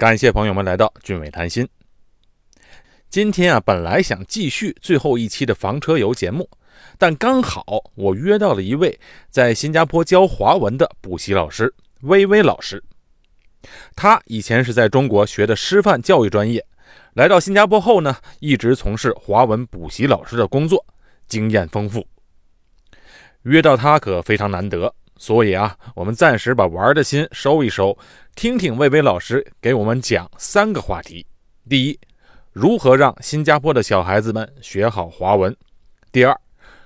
感谢朋友们来到俊伟谈心。今天啊，本来想继续最后一期的房车游节目，但刚好我约到了一位在新加坡教华文的补习老师微微老师。他以前是在中国学的师范教育专业，来到新加坡后呢，一直从事华文补习老师的工作，经验丰富。约到他可非常难得，所以啊，我们暂时把玩的心收一收，听听魏巍老师给我们讲三个话题：第一，如何让新加坡的小孩子们学好华文；第二，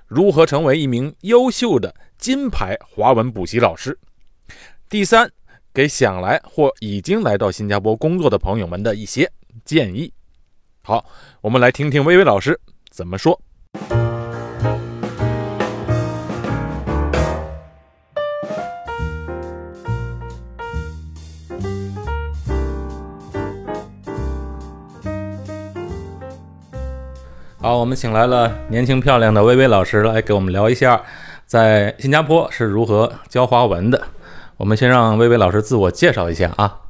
如何成为一名优秀的金牌华文补习老师；第三，给想来或已经来到新加坡工作的朋友们的一些建议。好，我们来听听薇薇老师怎么说。好，我们请来了年轻漂亮的薇薇老师来给我们聊一下，在新加坡是如何教华文的。我们先让薇薇老师自我介绍一下啊。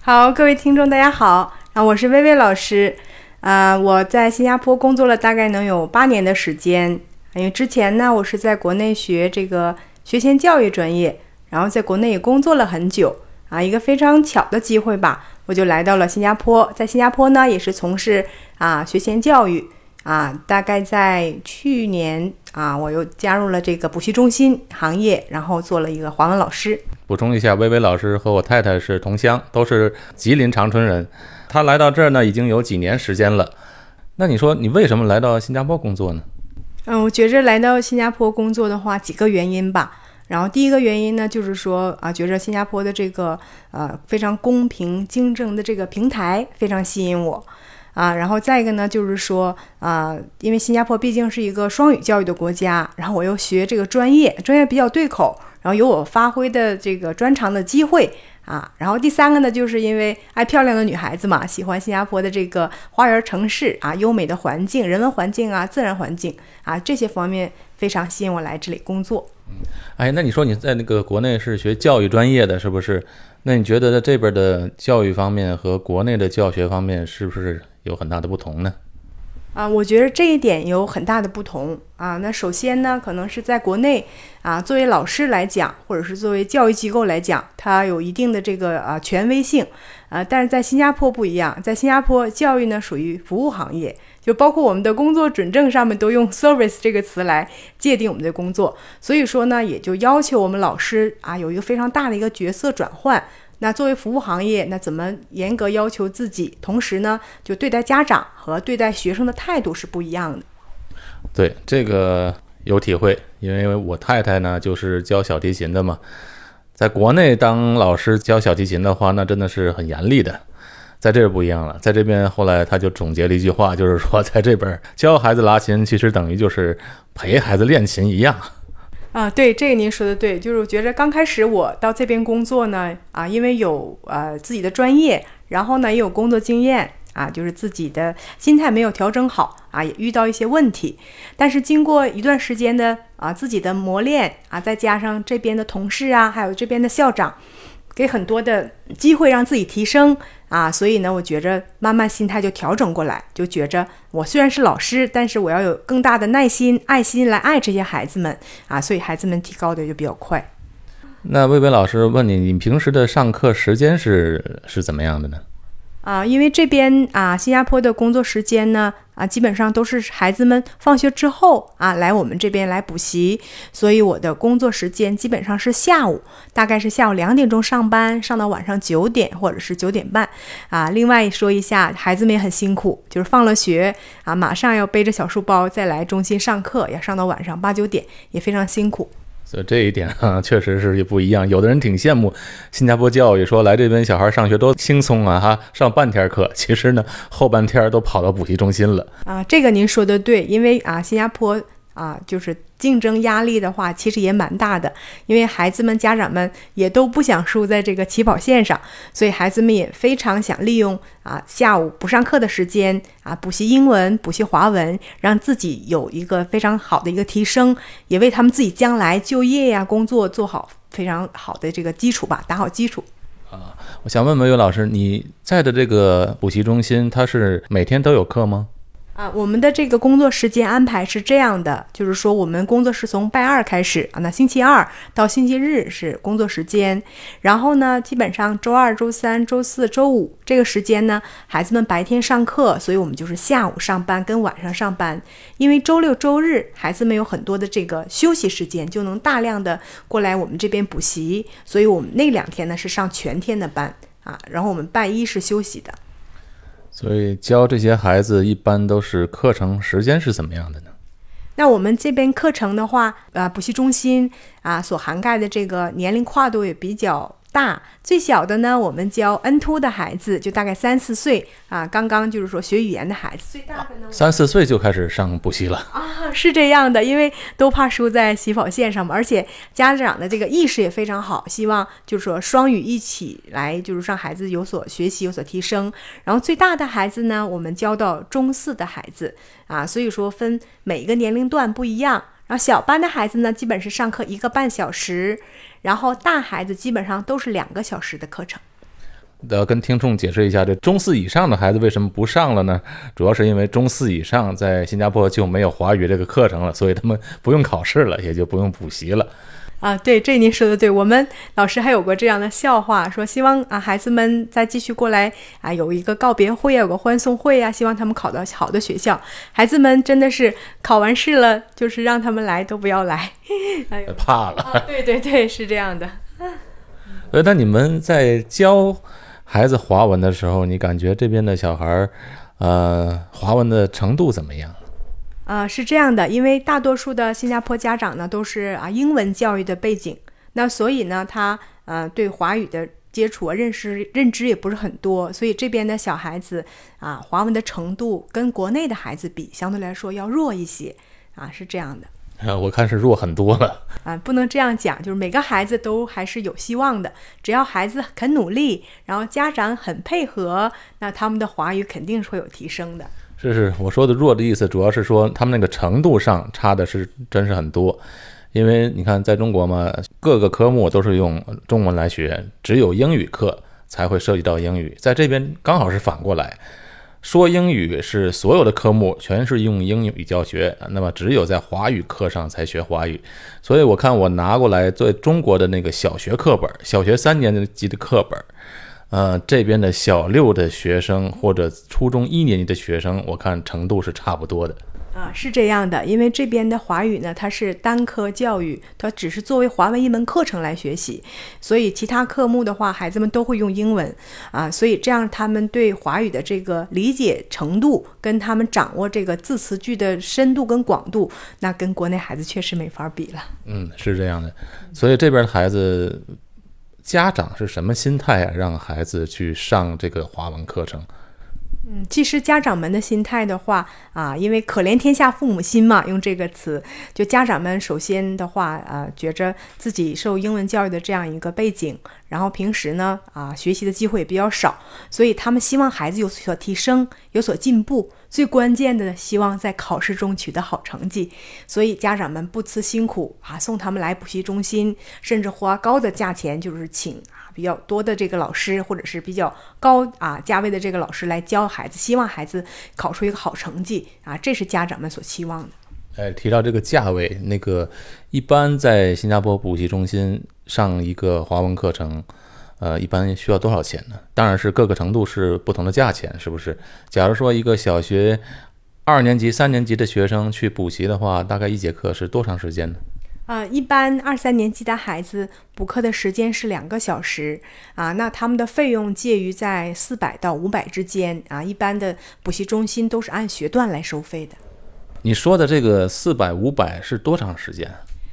好，各位听众，大家好，啊，我是薇薇老师，啊，我在新加坡工作了大概能有八年的时间，因为之前呢，我是在国内学这个学前教育专业，然后在国内也工作了很久，啊，一个非常巧的机会吧，我就来到了新加坡，在新加坡呢，也是从事啊学前教育。啊，大概在去年啊，我又加入了这个补习中心行业，然后做了一个华文老师。补充一下，薇薇老师和我太太是同乡，都是吉林长春人。她来到这儿呢，已经有几年时间了。那你说你为什么来到新加坡工作呢？嗯，我觉着来到新加坡工作的话，几个原因吧。然后第一个原因呢，就是说啊，觉着新加坡的这个呃非常公平竞争的这个平台非常吸引我。啊，然后再一个呢，就是说啊，因为新加坡毕竟是一个双语教育的国家，然后我又学这个专业，专业比较对口，然后有我发挥的这个专长的机会啊。然后第三个呢，就是因为爱漂亮的女孩子嘛，喜欢新加坡的这个花园城市啊，优美的环境、人文环境啊、自然环境啊，这些方面非常吸引我来这里工作。嗯，哎，那你说你在那个国内是学教育专业的，是不是？那你觉得在这边的教育方面和国内的教学方面是不是？有很大的不同呢，啊，我觉得这一点有很大的不同啊。那首先呢，可能是在国内啊，作为老师来讲，或者是作为教育机构来讲，它有一定的这个啊权威性啊。但是在新加坡不一样，在新加坡教育呢属于服务行业，就包括我们的工作准证上面都用 service 这个词来界定我们的工作，所以说呢，也就要求我们老师啊有一个非常大的一个角色转换。那作为服务行业，那怎么严格要求自己？同时呢，就对待家长和对待学生的态度是不一样的。对这个有体会，因为我太太呢就是教小提琴的嘛，在国内当老师教小提琴的话，那真的是很严厉的。在这儿不一样了，在这边后来他就总结了一句话，就是说在这边教孩子拉琴，其实等于就是陪孩子练琴一样。啊，对，这个您说的对，就是我觉着刚开始我到这边工作呢，啊，因为有呃自己的专业，然后呢也有工作经验，啊，就是自己的心态没有调整好，啊，也遇到一些问题，但是经过一段时间的啊自己的磨练，啊，再加上这边的同事啊，还有这边的校长。给很多的机会让自己提升啊，所以呢，我觉着慢慢心态就调整过来，就觉着我虽然是老师，但是我要有更大的耐心、爱心来爱这些孩子们啊，所以孩子们提高的就比较快。那魏巍老师问你，你平时的上课时间是是怎么样的呢？啊，因为这边啊，新加坡的工作时间呢，啊，基本上都是孩子们放学之后啊，来我们这边来补习，所以我的工作时间基本上是下午，大概是下午两点钟上班，上到晚上九点或者是九点半。啊，另外说一下，孩子们也很辛苦，就是放了学啊，马上要背着小书包再来中心上课，要上到晚上八九点，也非常辛苦。所以这一点哈，确实是不一样。有的人挺羡慕新加坡教育，说来这边小孩上学多轻松啊，哈，上半天课，其实呢后半天都跑到补习中心了。啊，这个您说的对，因为啊，新加坡。啊，就是竞争压力的话，其实也蛮大的，因为孩子们、家长们也都不想输在这个起跑线上，所以孩子们也非常想利用啊下午不上课的时间啊补习英文、补习华文，让自己有一个非常好的一个提升，也为他们自己将来就业呀、工作做好非常好的这个基础吧，打好基础。啊我想问问魏老师，你在的这个补习中心，它是每天都有课吗？啊，我们的这个工作时间安排是这样的，就是说我们工作是从拜二开始啊，那星期二到星期日是工作时间，然后呢，基本上周二、周三、周四周五这个时间呢，孩子们白天上课，所以我们就是下午上班跟晚上上班，因为周六周日孩子们有很多的这个休息时间，就能大量的过来我们这边补习，所以我们那两天呢是上全天的班啊，然后我们拜一是休息的。所以教这些孩子一般都是课程时间是怎么样的呢？那我们这边课程的话，呃，补习中心啊所涵盖的这个年龄跨度也比较。大最小的呢，我们教 N two 的孩子，就大概三四岁啊，刚刚就是说学语言的孩子。最大的呢，三四岁就开始上补习了啊，是这样的，因为都怕输在起跑线上嘛，而且家长的这个意识也非常好，希望就是说双语一起来，就是让孩子有所学习，有所提升。然后最大的孩子呢，我们教到中四的孩子啊，所以说分每一个年龄段不一样。然后小班的孩子呢，基本是上课一个半小时，然后大孩子基本上都是两个小时的课程。要跟听众解释一下，这中四以上的孩子为什么不上了呢？主要是因为中四以上在新加坡就没有华语这个课程了，所以他们不用考试了，也就不用补习了。啊，对，这您说的对。我们老师还有过这样的笑话，说希望啊孩子们再继续过来啊，有一个告别会啊，有个欢送会啊，希望他们考到好的学校。孩子们真的是考完试了，就是让他们来都不要来，哎呦，怕了。对对对，是这样的。呃，那你们在教孩子华文的时候，你感觉这边的小孩儿，呃，华文的程度怎么样？啊，是这样的，因为大多数的新加坡家长呢都是啊英文教育的背景，那所以呢他呃对华语的接触啊认识认知也不是很多，所以这边的小孩子啊华文的程度跟国内的孩子比相对来说要弱一些啊，是这样的。啊，我看是弱很多了啊，不能这样讲，就是每个孩子都还是有希望的，只要孩子肯努力，然后家长很配合，那他们的华语肯定是会有提升的。是是，我说的弱的意思，主要是说他们那个程度上差的是真是很多，因为你看在中国嘛，各个科目都是用中文来学，只有英语课才会涉及到英语，在这边刚好是反过来，说英语是所有的科目全是用英语教学，那么只有在华语课上才学华语，所以我看我拿过来做中国的那个小学课本，小学三年级的课本。呃，这边的小六的学生或者初中一年级的学生，我看程度是差不多的。啊，是这样的，因为这边的华语呢，它是单科教育，它只是作为华文一门课程来学习，所以其他科目的话，孩子们都会用英文啊，所以这样他们对华语的这个理解程度，跟他们掌握这个字词句的深度跟广度，那跟国内孩子确实没法比了。嗯，是这样的，所以这边的孩子。家长是什么心态啊？让孩子去上这个华文课程？嗯，其实家长们的心态的话啊，因为可怜天下父母心嘛，用这个词，就家长们首先的话啊，觉着自己受英文教育的这样一个背景，然后平时呢啊学习的机会也比较少，所以他们希望孩子有所提升，有所进步。最关键的，希望在考试中取得好成绩，所以家长们不辞辛苦啊，送他们来补习中心，甚至花高的价钱，就是请比较多的这个老师，或者是比较高啊价位的这个老师来教孩子，希望孩子考出一个好成绩啊，这是家长们所期望的。哎，提到这个价位，那个一般在新加坡补习中心上一个华文课程。呃，一般需要多少钱呢？当然是各个程度是不同的价钱，是不是？假如说一个小学二年级、三年级的学生去补习的话，大概一节课是多长时间呢？啊，一般二三年级的孩子补课的时间是两个小时啊，那他们的费用介于在四百到五百之间啊。一般的补习中心都是按学段来收费的。你说的这个四百、五百是多长时间？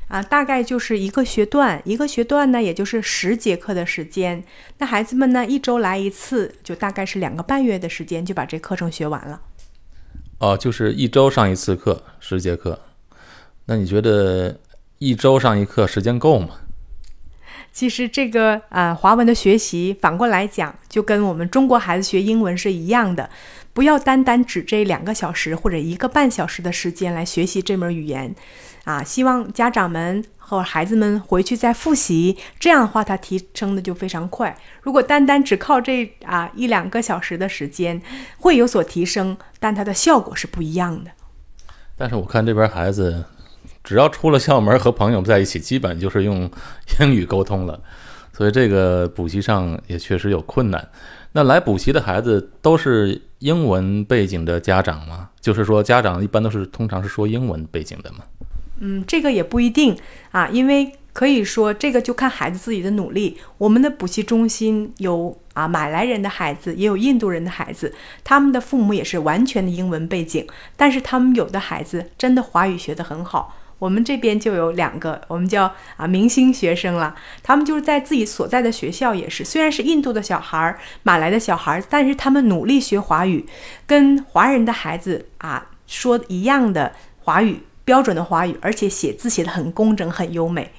啊，大概就是一个学段，一个学段呢，也就是十节课的时间。那孩子们呢，一周来一次，就大概是两个半月的时间，就把这课程学完了。哦，就是一周上一次课，十节课。那你觉得一周上一课时间够吗？其实这个啊，华文的学习反过来讲，就跟我们中国孩子学英文是一样的，不要单单指这两个小时或者一个半小时的时间来学习这门语言。啊，希望家长们和孩子们回去再复习，这样的话他提升的就非常快。如果单单只靠这啊一两个小时的时间，会有所提升，但它的效果是不一样的。但是我看这边孩子，只要出了校门和朋友在一起，基本就是用英语沟通了，所以这个补习上也确实有困难。那来补习的孩子都是英文背景的家长吗？就是说家长一般都是通常是说英文背景的吗？嗯，这个也不一定啊，因为可以说这个就看孩子自己的努力。我们的补习中心有啊马来人的孩子，也有印度人的孩子，他们的父母也是完全的英文背景，但是他们有的孩子真的华语学得很好。我们这边就有两个，我们叫啊明星学生了。他们就是在自己所在的学校也是，虽然是印度的小孩儿、马来的小孩儿，但是他们努力学华语，跟华人的孩子啊说一样的华语，标准的华语，而且写字写得很工整、很优美。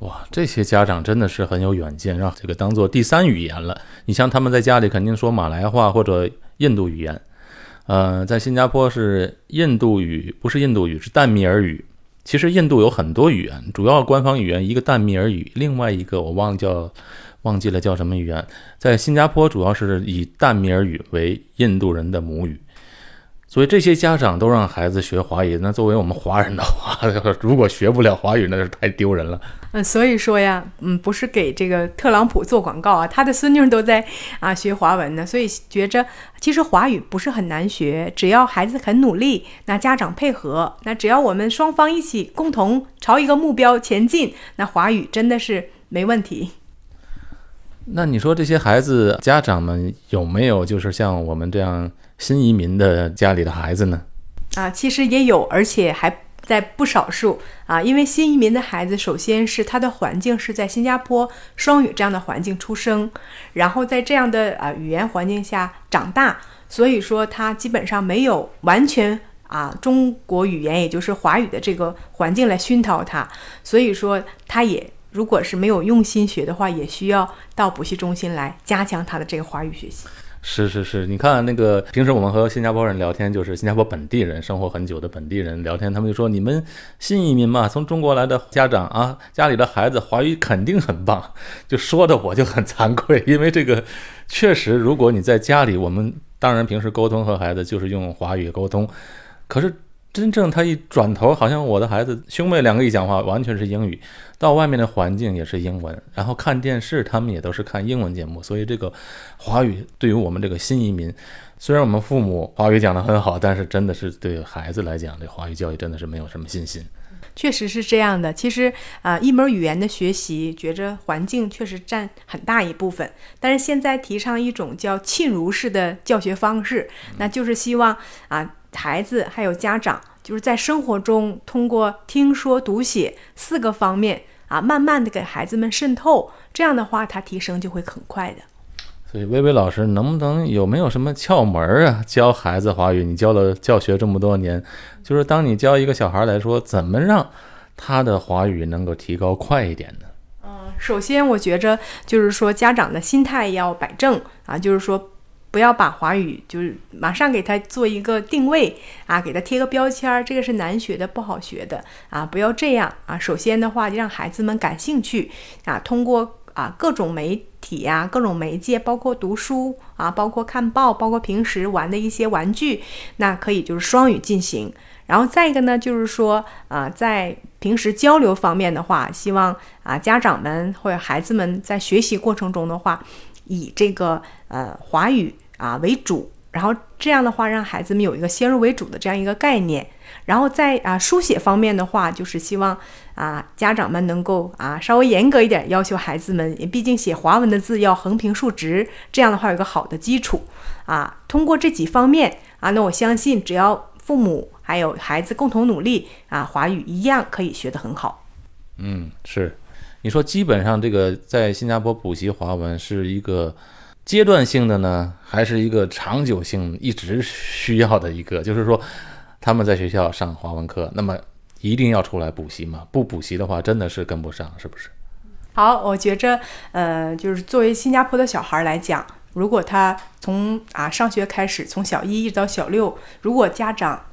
哇，这些家长真的是很有远见，让这个当做第三语言了。你像他们在家里肯定说马来话或者印度语言，呃，在新加坡是印度语，不是印度语，是淡米尔语。其实印度有很多语言，主要官方语言一个淡米尔语，另外一个我忘叫忘记了叫什么语言。在新加坡主要是以淡米尔语为印度人的母语，所以这些家长都让孩子学华语。那作为我们华人的话，如果学不了华语，那是太丢人了。嗯，所以说呀，嗯，不是给这个特朗普做广告啊，他的孙女都在啊学华文呢，所以觉着其实华语不是很难学，只要孩子很努力，那家长配合，那只要我们双方一起共同朝一个目标前进，那华语真的是没问题。那你说这些孩子家长们有没有就是像我们这样新移民的家里的孩子呢？啊，其实也有，而且还。在不少数啊，因为新移民的孩子，首先是他的环境是在新加坡双语这样的环境出生，然后在这样的啊语言环境下长大，所以说他基本上没有完全啊中国语言，也就是华语的这个环境来熏陶他，所以说他也如果是没有用心学的话，也需要到补习中心来加强他的这个华语学习。是是是，你看那个平时我们和新加坡人聊天，就是新加坡本地人生活很久的本地人聊天，他们就说你们新移民嘛，从中国来的家长啊，家里的孩子华语肯定很棒，就说的我就很惭愧，因为这个确实，如果你在家里，我们当然平时沟通和孩子就是用华语沟通，可是。真正他一转头，好像我的孩子兄妹两个一讲话，完全是英语。到外面的环境也是英文，然后看电视，他们也都是看英文节目。所以这个华语对于我们这个新移民，虽然我们父母华语讲得很好，但是真的是对孩子来讲，这华语教育真的是没有什么信心。确实是这样的。其实啊，一门语言的学习，觉着环境确实占很大一部分。但是现在提倡一种叫浸儒式的教学方式，那就是希望啊。孩子还有家长，就是在生活中通过听说读写四个方面啊，慢慢的给孩子们渗透，这样的话，他提升就会很快的。所以，薇薇老师能不能有没有什么窍门啊？教孩子华语，你教了教学这么多年，就是当你教一个小孩来说，怎么让他的华语能够提高快一点呢？嗯，首先我觉着就是说家长的心态要摆正啊，就是说。不要把华语就是马上给他做一个定位啊，给他贴个标签儿，这个是难学的，不好学的啊！不要这样啊！首先的话，就让孩子们感兴趣啊，通过啊各种媒体呀、各种媒介，包括读书啊，包括看报，包括平时玩的一些玩具，那可以就是双语进行。然后再一个呢，就是说啊，在平时交流方面的话，希望啊家长们或者孩子们在学习过程中的话。以这个呃华语啊为主，然后这样的话让孩子们有一个先入为主的这样一个概念，然后在啊书写方面的话，就是希望啊家长们能够啊稍微严格一点，要求孩子们，毕竟写华文的字要横平竖直，这样的话有个好的基础啊。通过这几方面啊，那我相信只要父母还有孩子共同努力啊，华语一样可以学得很好。嗯，是。你说，基本上这个在新加坡补习华文是一个阶段性的呢，还是一个长久性一直需要的一个？就是说，他们在学校上华文课，那么一定要出来补习吗？不补习的话，真的是跟不上，是不是？好，我觉着，呃，就是作为新加坡的小孩来讲，如果他从啊上学开始，从小一一直到小六，如果家长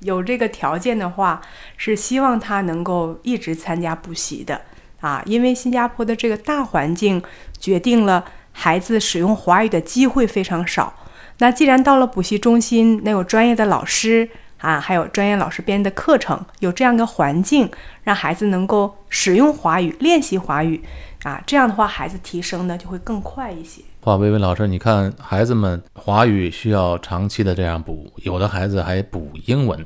有这个条件的话，是希望他能够一直参加补习的啊，因为新加坡的这个大环境决定了孩子使用华语的机会非常少。那既然到了补习中心，那有专业的老师啊，还有专业老师编的课程，有这样一个环境，让孩子能够使用华语、练习华语啊，这样的话，孩子提升呢就会更快一些。哇，薇薇老师，你看孩子们华语需要长期的这样补，有的孩子还补英文，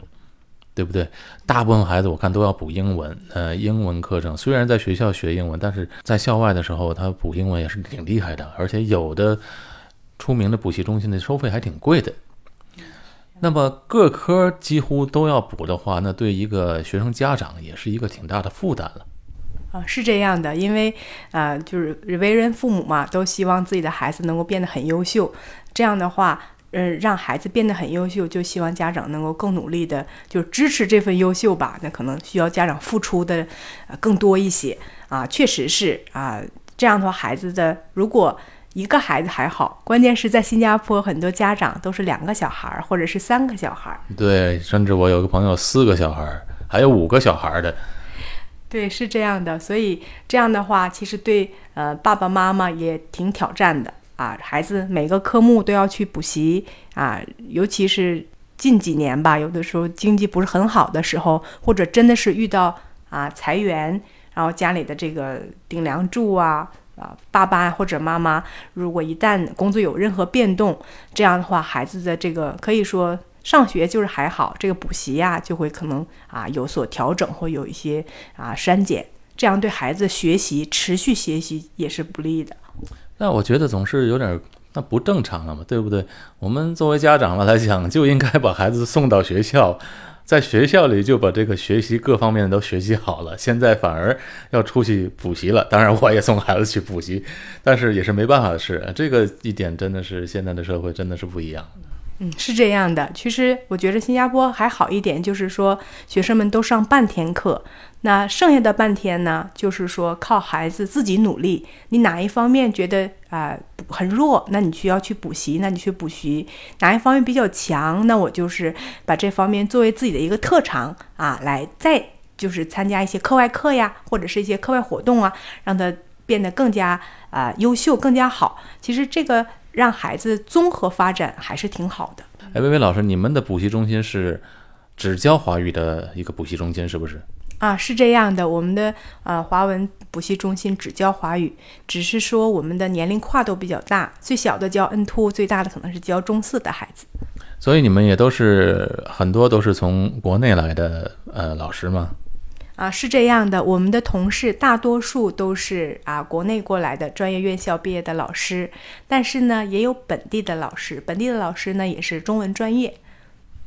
对不对？大部分孩子我看都要补英文，呃，英文课程虽然在学校学英文，但是在校外的时候他补英文也是挺厉害的，而且有的出名的补习中心的收费还挺贵的。那么各科几乎都要补的话，那对一个学生家长也是一个挺大的负担了。啊，是这样的，因为啊，就是为人父母嘛，都希望自己的孩子能够变得很优秀。这样的话，嗯，让孩子变得很优秀，就希望家长能够更努力的，就支持这份优秀吧。那可能需要家长付出的呃更多一些啊，确实是啊。这样的话，孩子的如果一个孩子还好，关键是在新加坡，很多家长都是两个小孩儿或者是三个小孩儿。对，甚至我有个朋友四个小孩儿，还有五个小孩儿的。对，是这样的，所以这样的话，其实对呃爸爸妈妈也挺挑战的啊。孩子每个科目都要去补习啊，尤其是近几年吧，有的时候经济不是很好的时候，或者真的是遇到啊裁员，然后家里的这个顶梁柱啊啊爸爸或者妈妈，如果一旦工作有任何变动，这样的话，孩子的这个可以说。上学就是还好，这个补习呀就会可能啊有所调整或有一些啊删减，这样对孩子学习持续学习也是不利的。那我觉得总是有点那不正常了嘛，对不对？我们作为家长了来讲，就应该把孩子送到学校，在学校里就把这个学习各方面都学习好了。现在反而要出去补习了，当然我也送孩子去补习，但是也是没办法的事。这个一点真的是现在的社会真的是不一样。嗯，是这样的。其实我觉得新加坡还好一点，就是说学生们都上半天课，那剩下的半天呢，就是说靠孩子自己努力。你哪一方面觉得啊很弱，那你需要去补习，那你去补习；哪一方面比较强，那我就是把这方面作为自己的一个特长啊，来再就是参加一些课外课呀，或者是一些课外活动啊，让他变得更加啊优秀，更加好。其实这个。让孩子综合发展还是挺好的。哎，薇薇老师，你们的补习中心是只教华语的一个补习中心，是不是？啊，是这样的，我们的呃华文补习中心只教华语，只是说我们的年龄跨度比较大，最小的教 N two，最大的可能是教中四的孩子。所以你们也都是很多都是从国内来的呃老师吗？啊，是这样的，我们的同事大多数都是啊国内过来的专业院校毕业的老师，但是呢，也有本地的老师，本地的老师呢也是中文专业。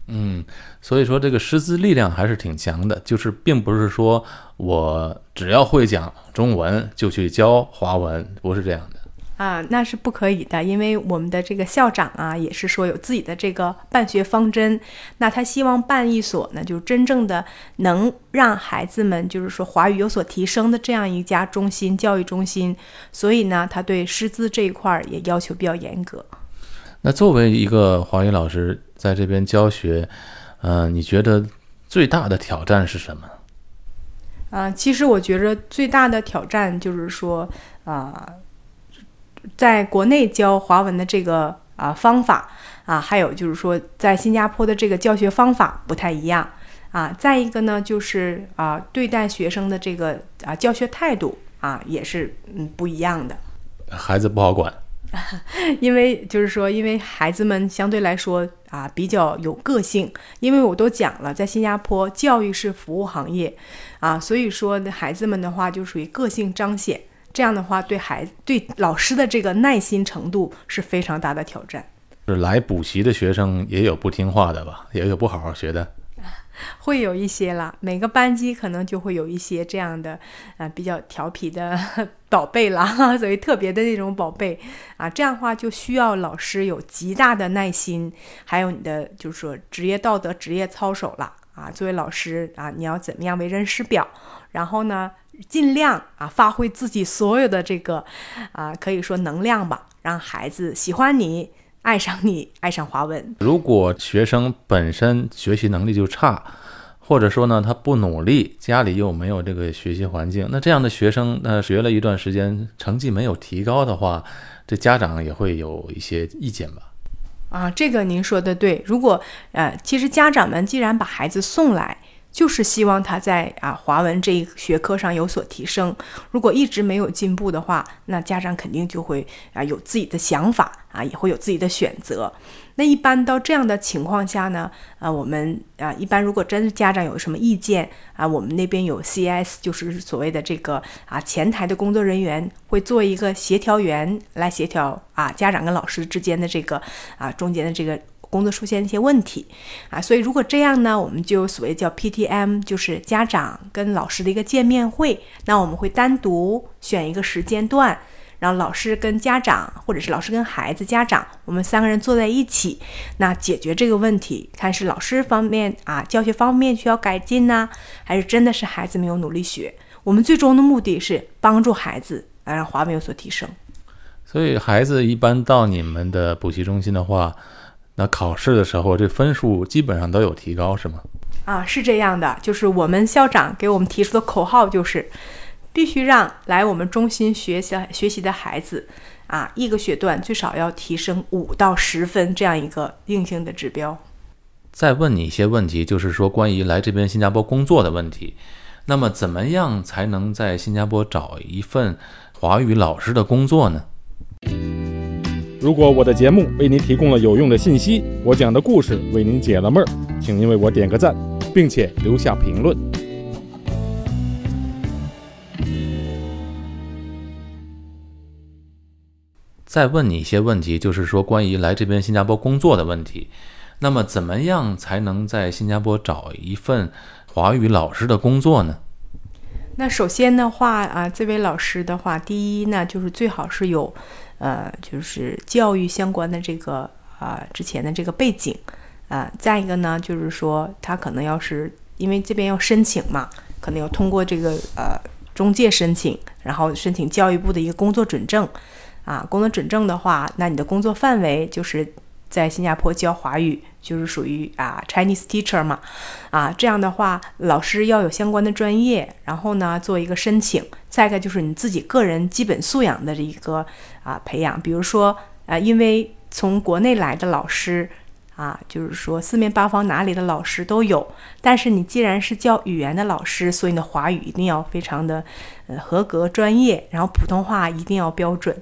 嗯，所以说这个师资力量还是挺强的，就是并不是说我只要会讲中文就去教华文，不是这样。啊，那是不可以的，因为我们的这个校长啊，也是说有自己的这个办学方针。那他希望办一所呢，就是真正的能让孩子们就是说华语有所提升的这样一家中心教育中心。所以呢，他对师资这一块儿也要求比较严格。那作为一个华语老师在这边教学，嗯，你觉得最大的挑战是什么？啊，其实我觉着最大的挑战就是说啊。在国内教华文的这个啊方法啊，还有就是说在新加坡的这个教学方法不太一样啊。再一个呢，就是啊对待学生的这个啊教学态度啊也是嗯不一样的。孩子不好管，因为就是说，因为孩子们相对来说啊比较有个性，因为我都讲了，在新加坡教育是服务行业啊，所以说孩子们的话就属于个性彰显。这样的话，对孩子、对老师的这个耐心程度是非常大的挑战。是来补习的学生也有不听话的吧？也有不好好学的，会有一些啦。每个班级可能就会有一些这样的，呃，比较调皮的宝贝啦，所谓特别的那种宝贝啊。这样的话就需要老师有极大的耐心，还有你的就是说职业道德、职业操守了啊。作为老师啊，你要怎么样为人师表？然后呢？尽量啊，发挥自己所有的这个啊，可以说能量吧，让孩子喜欢你爱上你，爱上华文。如果学生本身学习能力就差，或者说呢他不努力，家里又没有这个学习环境，那这样的学生呢学了一段时间，成绩没有提高的话，这家长也会有一些意见吧？啊，这个您说的对。如果呃，其实家长们既然把孩子送来，就是希望他在啊华文这一学科上有所提升。如果一直没有进步的话，那家长肯定就会啊有自己的想法啊，也会有自己的选择。那一般到这样的情况下呢，啊，我们啊一般如果真家长有什么意见啊，我们那边有 CS，就是所谓的这个啊前台的工作人员会做一个协调员来协调啊家长跟老师之间的这个啊中间的这个。工作出现一些问题啊，所以如果这样呢，我们就所谓叫 PTM，就是家长跟老师的一个见面会。那我们会单独选一个时间段，然后老师跟家长，或者是老师跟孩子、家长，我们三个人坐在一起，那解决这个问题，看是老师方面啊教学方面需要改进呢，还是真的是孩子没有努力学。我们最终的目的是帮助孩子啊让华文有所提升。所以孩子一般到你们的补习中心的话。那考试的时候，这分数基本上都有提高，是吗？啊，是这样的，就是我们校长给我们提出的口号就是，必须让来我们中心学习学习的孩子，啊，一个学段最少要提升五到十分这样一个硬性的指标。再问你一些问题，就是说关于来这边新加坡工作的问题。那么，怎么样才能在新加坡找一份华语老师的工作呢？如果我的节目为您提供了有用的信息，我讲的故事为您解了闷儿，请您为我点个赞，并且留下评论。再问你一些问题，就是说关于来这边新加坡工作的问题。那么，怎么样才能在新加坡找一份华语老师的工作呢？那首先的话啊，这位老师的话，第一呢，就是最好是有。呃，就是教育相关的这个啊，之前的这个背景啊，再一个呢，就是说他可能要是因为这边要申请嘛，可能要通过这个呃中介申请，然后申请教育部的一个工作准证。啊，工作准证的话，那你的工作范围就是在新加坡教华语。就是属于啊，Chinese teacher 嘛，啊，这样的话，老师要有相关的专业，然后呢，做一个申请。再一个就是你自己个人基本素养的这一个啊培养，比如说，啊，因为从国内来的老师啊，就是说四面八方哪里的老师都有，但是你既然是教语言的老师，所以你的华语一定要非常的呃合格专业，然后普通话一定要标准。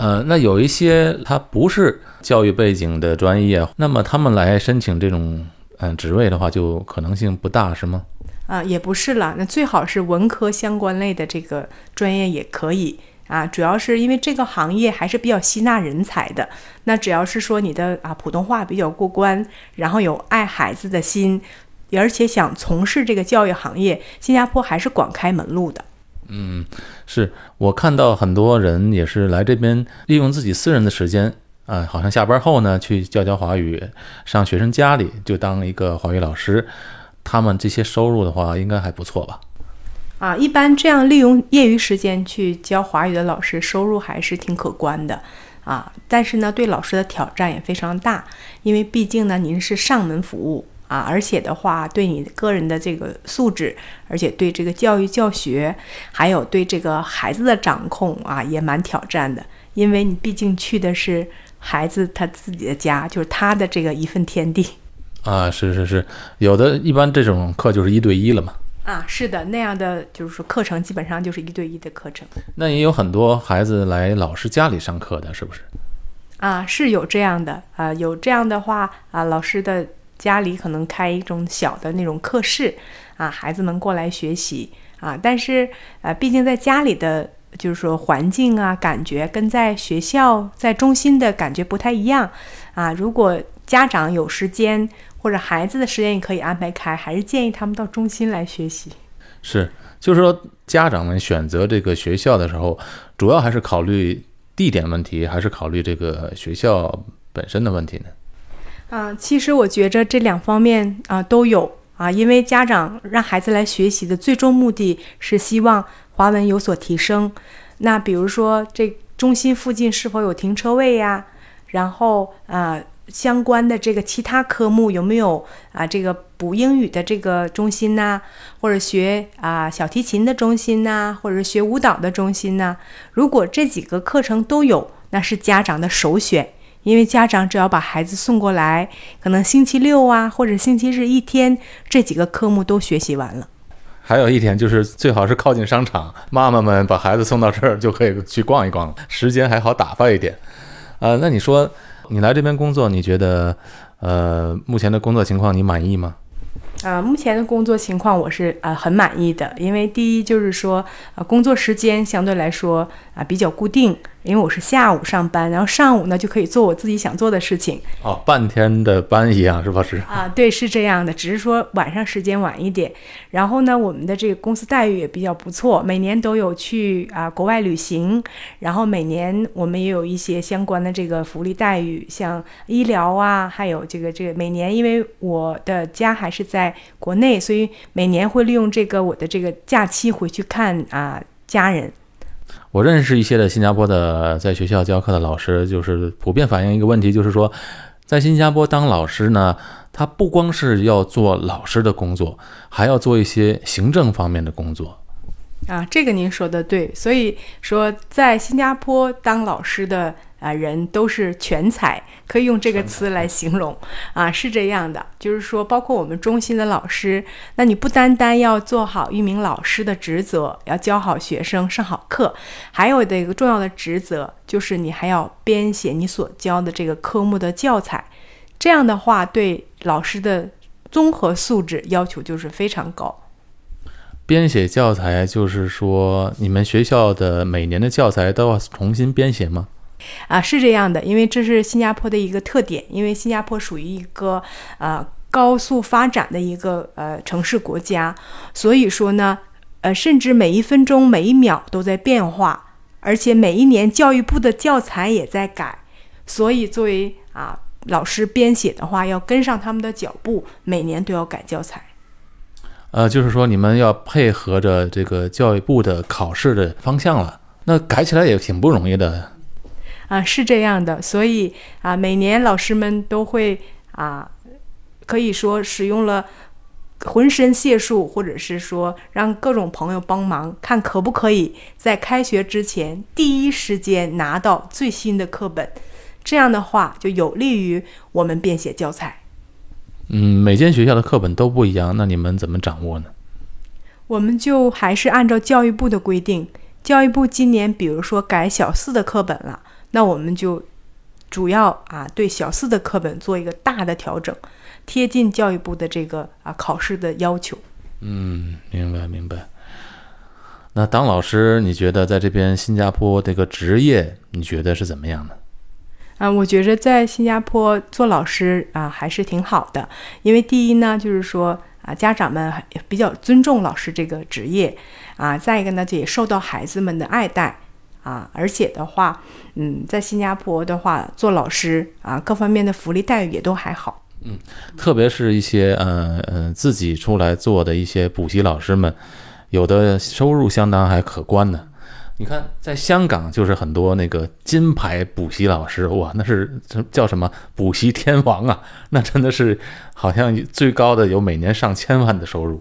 呃，那有一些他不是教育背景的专业，那么他们来申请这种嗯职位的话，就可能性不大，是吗？啊，也不是了，那最好是文科相关类的这个专业也可以啊。主要是因为这个行业还是比较吸纳人才的。那只要是说你的啊普通话比较过关，然后有爱孩子的心，而且想从事这个教育行业，新加坡还是广开门路的。嗯，是我看到很多人也是来这边利用自己私人的时间啊，好像下班后呢去教教华语，上学生家里就当一个华语老师，他们这些收入的话应该还不错吧？啊，一般这样利用业余时间去教华语的老师，收入还是挺可观的啊。但是呢，对老师的挑战也非常大，因为毕竟呢，您是上门服务。啊，而且的话，对你个人的这个素质，而且对这个教育教学，还有对这个孩子的掌控啊，也蛮挑战的。因为你毕竟去的是孩子他自己的家，就是他的这个一份天地。啊，是是是，有的一般这种课就是一对一了嘛。啊，是的，那样的就是说课程基本上就是一对一的课程。那也有很多孩子来老师家里上课的，是不是？啊，是有这样的啊，有这样的话啊，老师的。家里可能开一种小的那种课室，啊，孩子们过来学习啊。但是，呃，毕竟在家里的就是说环境啊，感觉跟在学校在中心的感觉不太一样啊。如果家长有时间或者孩子的时间也可以安排开，还是建议他们到中心来学习。是，就是说家长们选择这个学校的时候，主要还是考虑地点问题，还是考虑这个学校本身的问题呢？啊，其实我觉着这两方面啊都有啊，因为家长让孩子来学习的最终目的是希望华文有所提升。那比如说，这中心附近是否有停车位呀？然后啊。相关的这个其他科目有没有啊？这个补英语的这个中心呐，或者学啊小提琴的中心呐，或者学舞蹈的中心呐？如果这几个课程都有，那是家长的首选，因为家长只要把孩子送过来，可能星期六啊或者星期日一天，这几个科目都学习完了。还有一点就是最好是靠近商场，妈妈们把孩子送到这儿就可以去逛一逛了，时间还好打发一点。呃，那你说？你来这边工作，你觉得，呃，目前的工作情况你满意吗？啊，目前的工作情况我是呃很满意的，因为第一就是说，呃，工作时间相对来说啊比较固定。因为我是下午上班，然后上午呢就可以做我自己想做的事情。哦，半天的班一样是吧？是啊，对，是这样的，只是说晚上时间晚一点。然后呢，我们的这个公司待遇也比较不错，每年都有去啊国外旅行，然后每年我们也有一些相关的这个福利待遇，像医疗啊，还有这个这个每年，因为我的家还是在国内，所以每年会利用这个我的这个假期回去看啊家人。我认识一些的新加坡的在学校教课的老师，就是普遍反映一个问题，就是说，在新加坡当老师呢，他不光是要做老师的工作，还要做一些行政方面的工作。啊，这个您说的对，所以说在新加坡当老师的。啊，人都是全才，可以用这个词来形容啊，是这样的，就是说，包括我们中心的老师，那你不单单要做好一名老师的职责，要教好学生、上好课，还有的一个重要的职责，就是你还要编写你所教的这个科目的教材，这样的话，对老师的综合素质要求就是非常高。编写教材就是说，你们学校的每年的教材都要重新编写吗？啊，是这样的，因为这是新加坡的一个特点，因为新加坡属于一个呃高速发展的一个呃城市国家，所以说呢，呃，甚至每一分钟每一秒都在变化，而且每一年教育部的教材也在改，所以作为啊老师编写的话，要跟上他们的脚步，每年都要改教材。呃，就是说你们要配合着这个教育部的考试的方向了，那改起来也挺不容易的。啊，是这样的，所以啊，每年老师们都会啊，可以说使用了浑身解数，或者是说让各种朋友帮忙，看可不可以在开学之前第一时间拿到最新的课本。这样的话，就有利于我们编写教材。嗯，每间学校的课本都不一样，那你们怎么掌握呢？我们就还是按照教育部的规定，教育部今年比如说改小四的课本了。那我们就主要啊对小四的课本做一个大的调整，贴近教育部的这个啊考试的要求。嗯，明白明白。那当老师，你觉得在这边新加坡这个职业，你觉得是怎么样的？啊，我觉着在新加坡做老师啊还是挺好的，因为第一呢，就是说啊家长们比较尊重老师这个职业啊，再一个呢，就也受到孩子们的爱戴。啊，而且的话，嗯，在新加坡的话，做老师啊，各方面的福利待遇也都还好。嗯，特别是一些呃呃自己出来做的一些补习老师们，有的收入相当还可观呢。你看，在香港就是很多那个金牌补习老师，哇，那是叫什么补习天王啊？那真的是好像最高的有每年上千万的收入。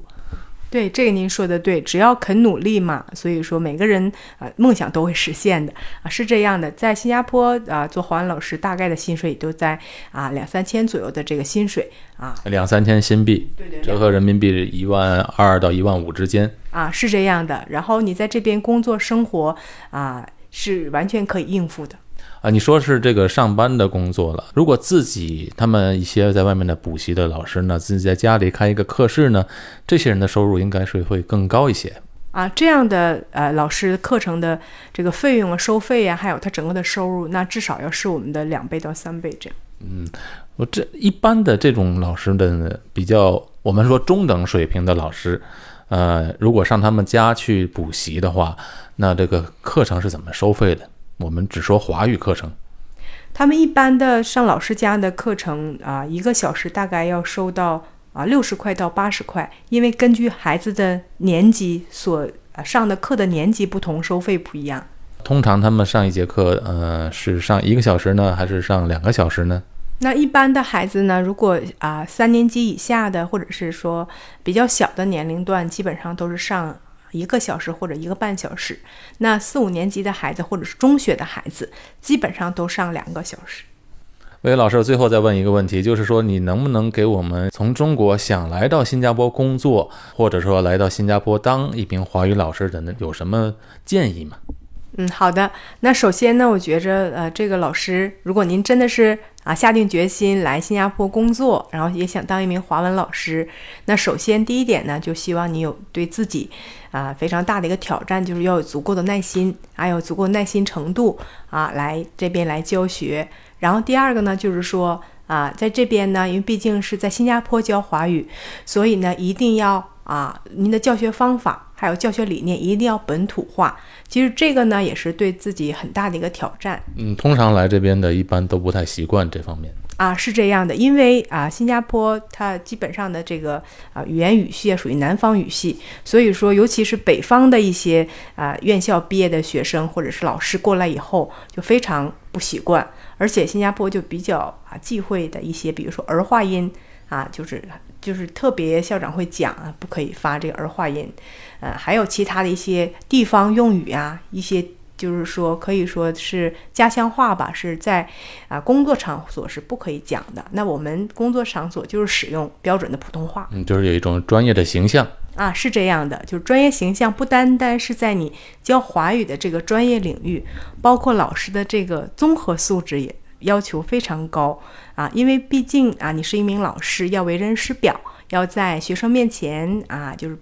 对，这个您说的对，只要肯努力嘛，所以说每个人啊梦想都会实现的啊，是这样的。在新加坡啊做华文老师，大概的薪水也都在啊两三千左右的这个薪水啊，两三千新币，对对，折合人民币一万二到一万五之间啊，是这样的。然后你在这边工作生活啊，是完全可以应付的。啊，你说是这个上班的工作了。如果自己他们一些在外面的补习的老师呢，自己在家里开一个课室呢，这些人的收入应该是会更高一些啊。这样的呃，老师课程的这个费用啊、收费呀，还有他整个的收入，那至少要是我们的两倍到三倍这样。嗯，我这一般的这种老师的比较，我们说中等水平的老师，呃，如果上他们家去补习的话，那这个课程是怎么收费的？我们只说华语课程，他们一般的上老师家的课程啊，一个小时大概要收到啊六十块到八十块，因为根据孩子的年级所上的课的年级不同，收费不一样。通常他们上一节课，呃，是上一个小时呢，还是上两个小时呢？那一般的孩子呢，如果啊三年级以下的，或者是说比较小的年龄段，基本上都是上一个小时或者一个半小时。那四五年级的孩子或者是中学的孩子，基本上都上两个小时。魏老师，最后再问一个问题，就是说你能不能给我们从中国想来到新加坡工作，或者说来到新加坡当一名华语老师的，有什么建议吗？嗯，好的。那首先呢，我觉着，呃，这个老师，如果您真的是啊下定决心来新加坡工作，然后也想当一名华文老师，那首先第一点呢，就希望你有对自己啊非常大的一个挑战，就是要有足够的耐心，还有足够耐心程度啊，来这边来教学。然后第二个呢，就是说啊，在这边呢，因为毕竟是在新加坡教华语，所以呢，一定要啊，您的教学方法还有教学理念一定要本土化。其实这个呢，也是对自己很大的一个挑战。嗯，通常来这边的一般都不太习惯这方面。啊，是这样的，因为啊，新加坡它基本上的这个啊语言语系属于南方语系，所以说，尤其是北方的一些啊院校毕业的学生或者是老师过来以后，就非常不习惯。而且新加坡就比较啊忌讳的一些，比如说儿化音啊，就是就是特别校长会讲啊，不可以发这个儿化音，呃，还有其他的一些地方用语啊，一些就是说可以说是家乡话吧，是在啊工作场所是不可以讲的。那我们工作场所就是使用标准的普通话，嗯，就是有一种专业的形象。啊，是这样的，就是专业形象不单单是在你教华语的这个专业领域，包括老师的这个综合素质也要求非常高啊，因为毕竟啊，你是一名老师，要为人师表，要在学生面前啊，就是。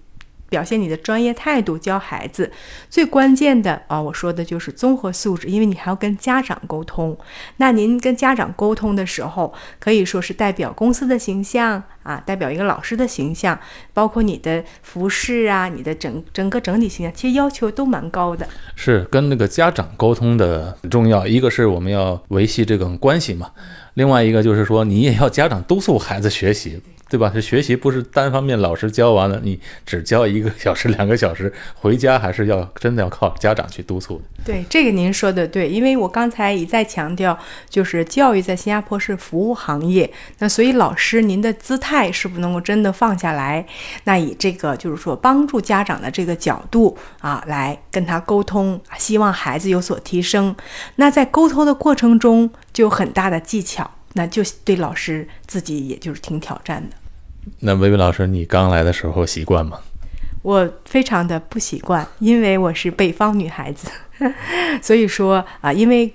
表现你的专业态度，教孩子最关键的啊，我说的就是综合素质，因为你还要跟家长沟通。那您跟家长沟通的时候，可以说是代表公司的形象啊，代表一个老师的形象，包括你的服饰啊，你的整整个整体形象，其实要求都蛮高的。是跟那个家长沟通的很重要，一个是我们要维系这种关系嘛，另外一个就是说你也要家长督促孩子学习。对吧？这学习不是单方面，老师教完了，你只教一个小时、两个小时，回家还是要真的要靠家长去督促。对，这个您说的对，因为我刚才一再强调，就是教育在新加坡是服务行业，那所以老师您的姿态是不能够真的放下来，那以这个就是说帮助家长的这个角度啊，来跟他沟通，希望孩子有所提升。那在沟通的过程中，就有很大的技巧。那就对老师自己也就是挺挑战的。那薇薇老师，你刚来的时候习惯吗？我非常的不习惯，因为我是北方女孩子，所以说啊，因为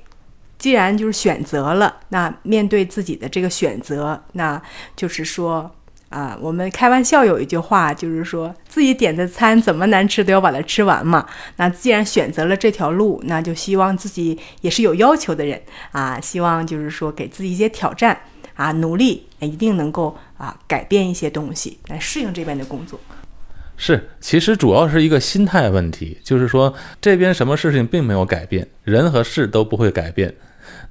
既然就是选择了，那面对自己的这个选择，那就是说。啊，我们开玩笑有一句话，就是说自己点的餐怎么难吃都要把它吃完嘛。那既然选择了这条路，那就希望自己也是有要求的人啊，希望就是说给自己一些挑战啊，努力一定能够啊改变一些东西来适应这边的工作。是，其实主要是一个心态问题，就是说这边什么事情并没有改变，人和事都不会改变。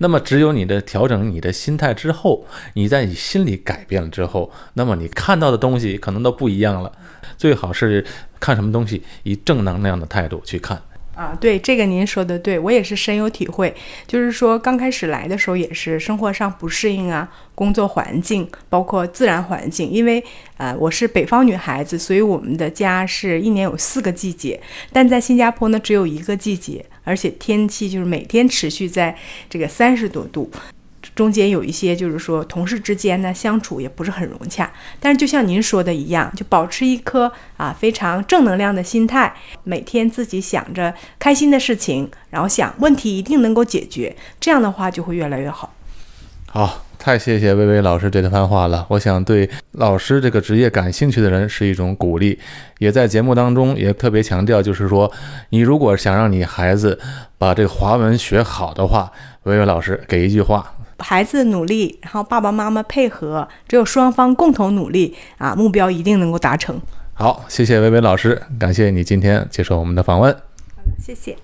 那么，只有你的调整你的心态之后，你在你心里改变了之后，那么你看到的东西可能都不一样了。最好是看什么东西以正能量的态度去看。啊，对这个您说的对，我也是深有体会。就是说，刚开始来的时候也是生活上不适应啊，工作环境，包括自然环境。因为呃，我是北方女孩子，所以我们的家是一年有四个季节，但在新加坡呢，只有一个季节，而且天气就是每天持续在这个三十多度。中间有一些，就是说同事之间呢相处也不是很融洽，但是就像您说的一样，就保持一颗啊非常正能量的心态，每天自己想着开心的事情，然后想问题一定能够解决，这样的话就会越来越好。好，太谢谢薇薇老师这番话了。我想对老师这个职业感兴趣的人是一种鼓励，也在节目当中也特别强调，就是说你如果想让你孩子把这个华文学好的话，薇薇老师给一句话。孩子努力，然后爸爸妈妈配合，只有双方共同努力啊，目标一定能够达成。好，谢谢薇薇老师，感谢你今天接受我们的访问。好的，谢谢。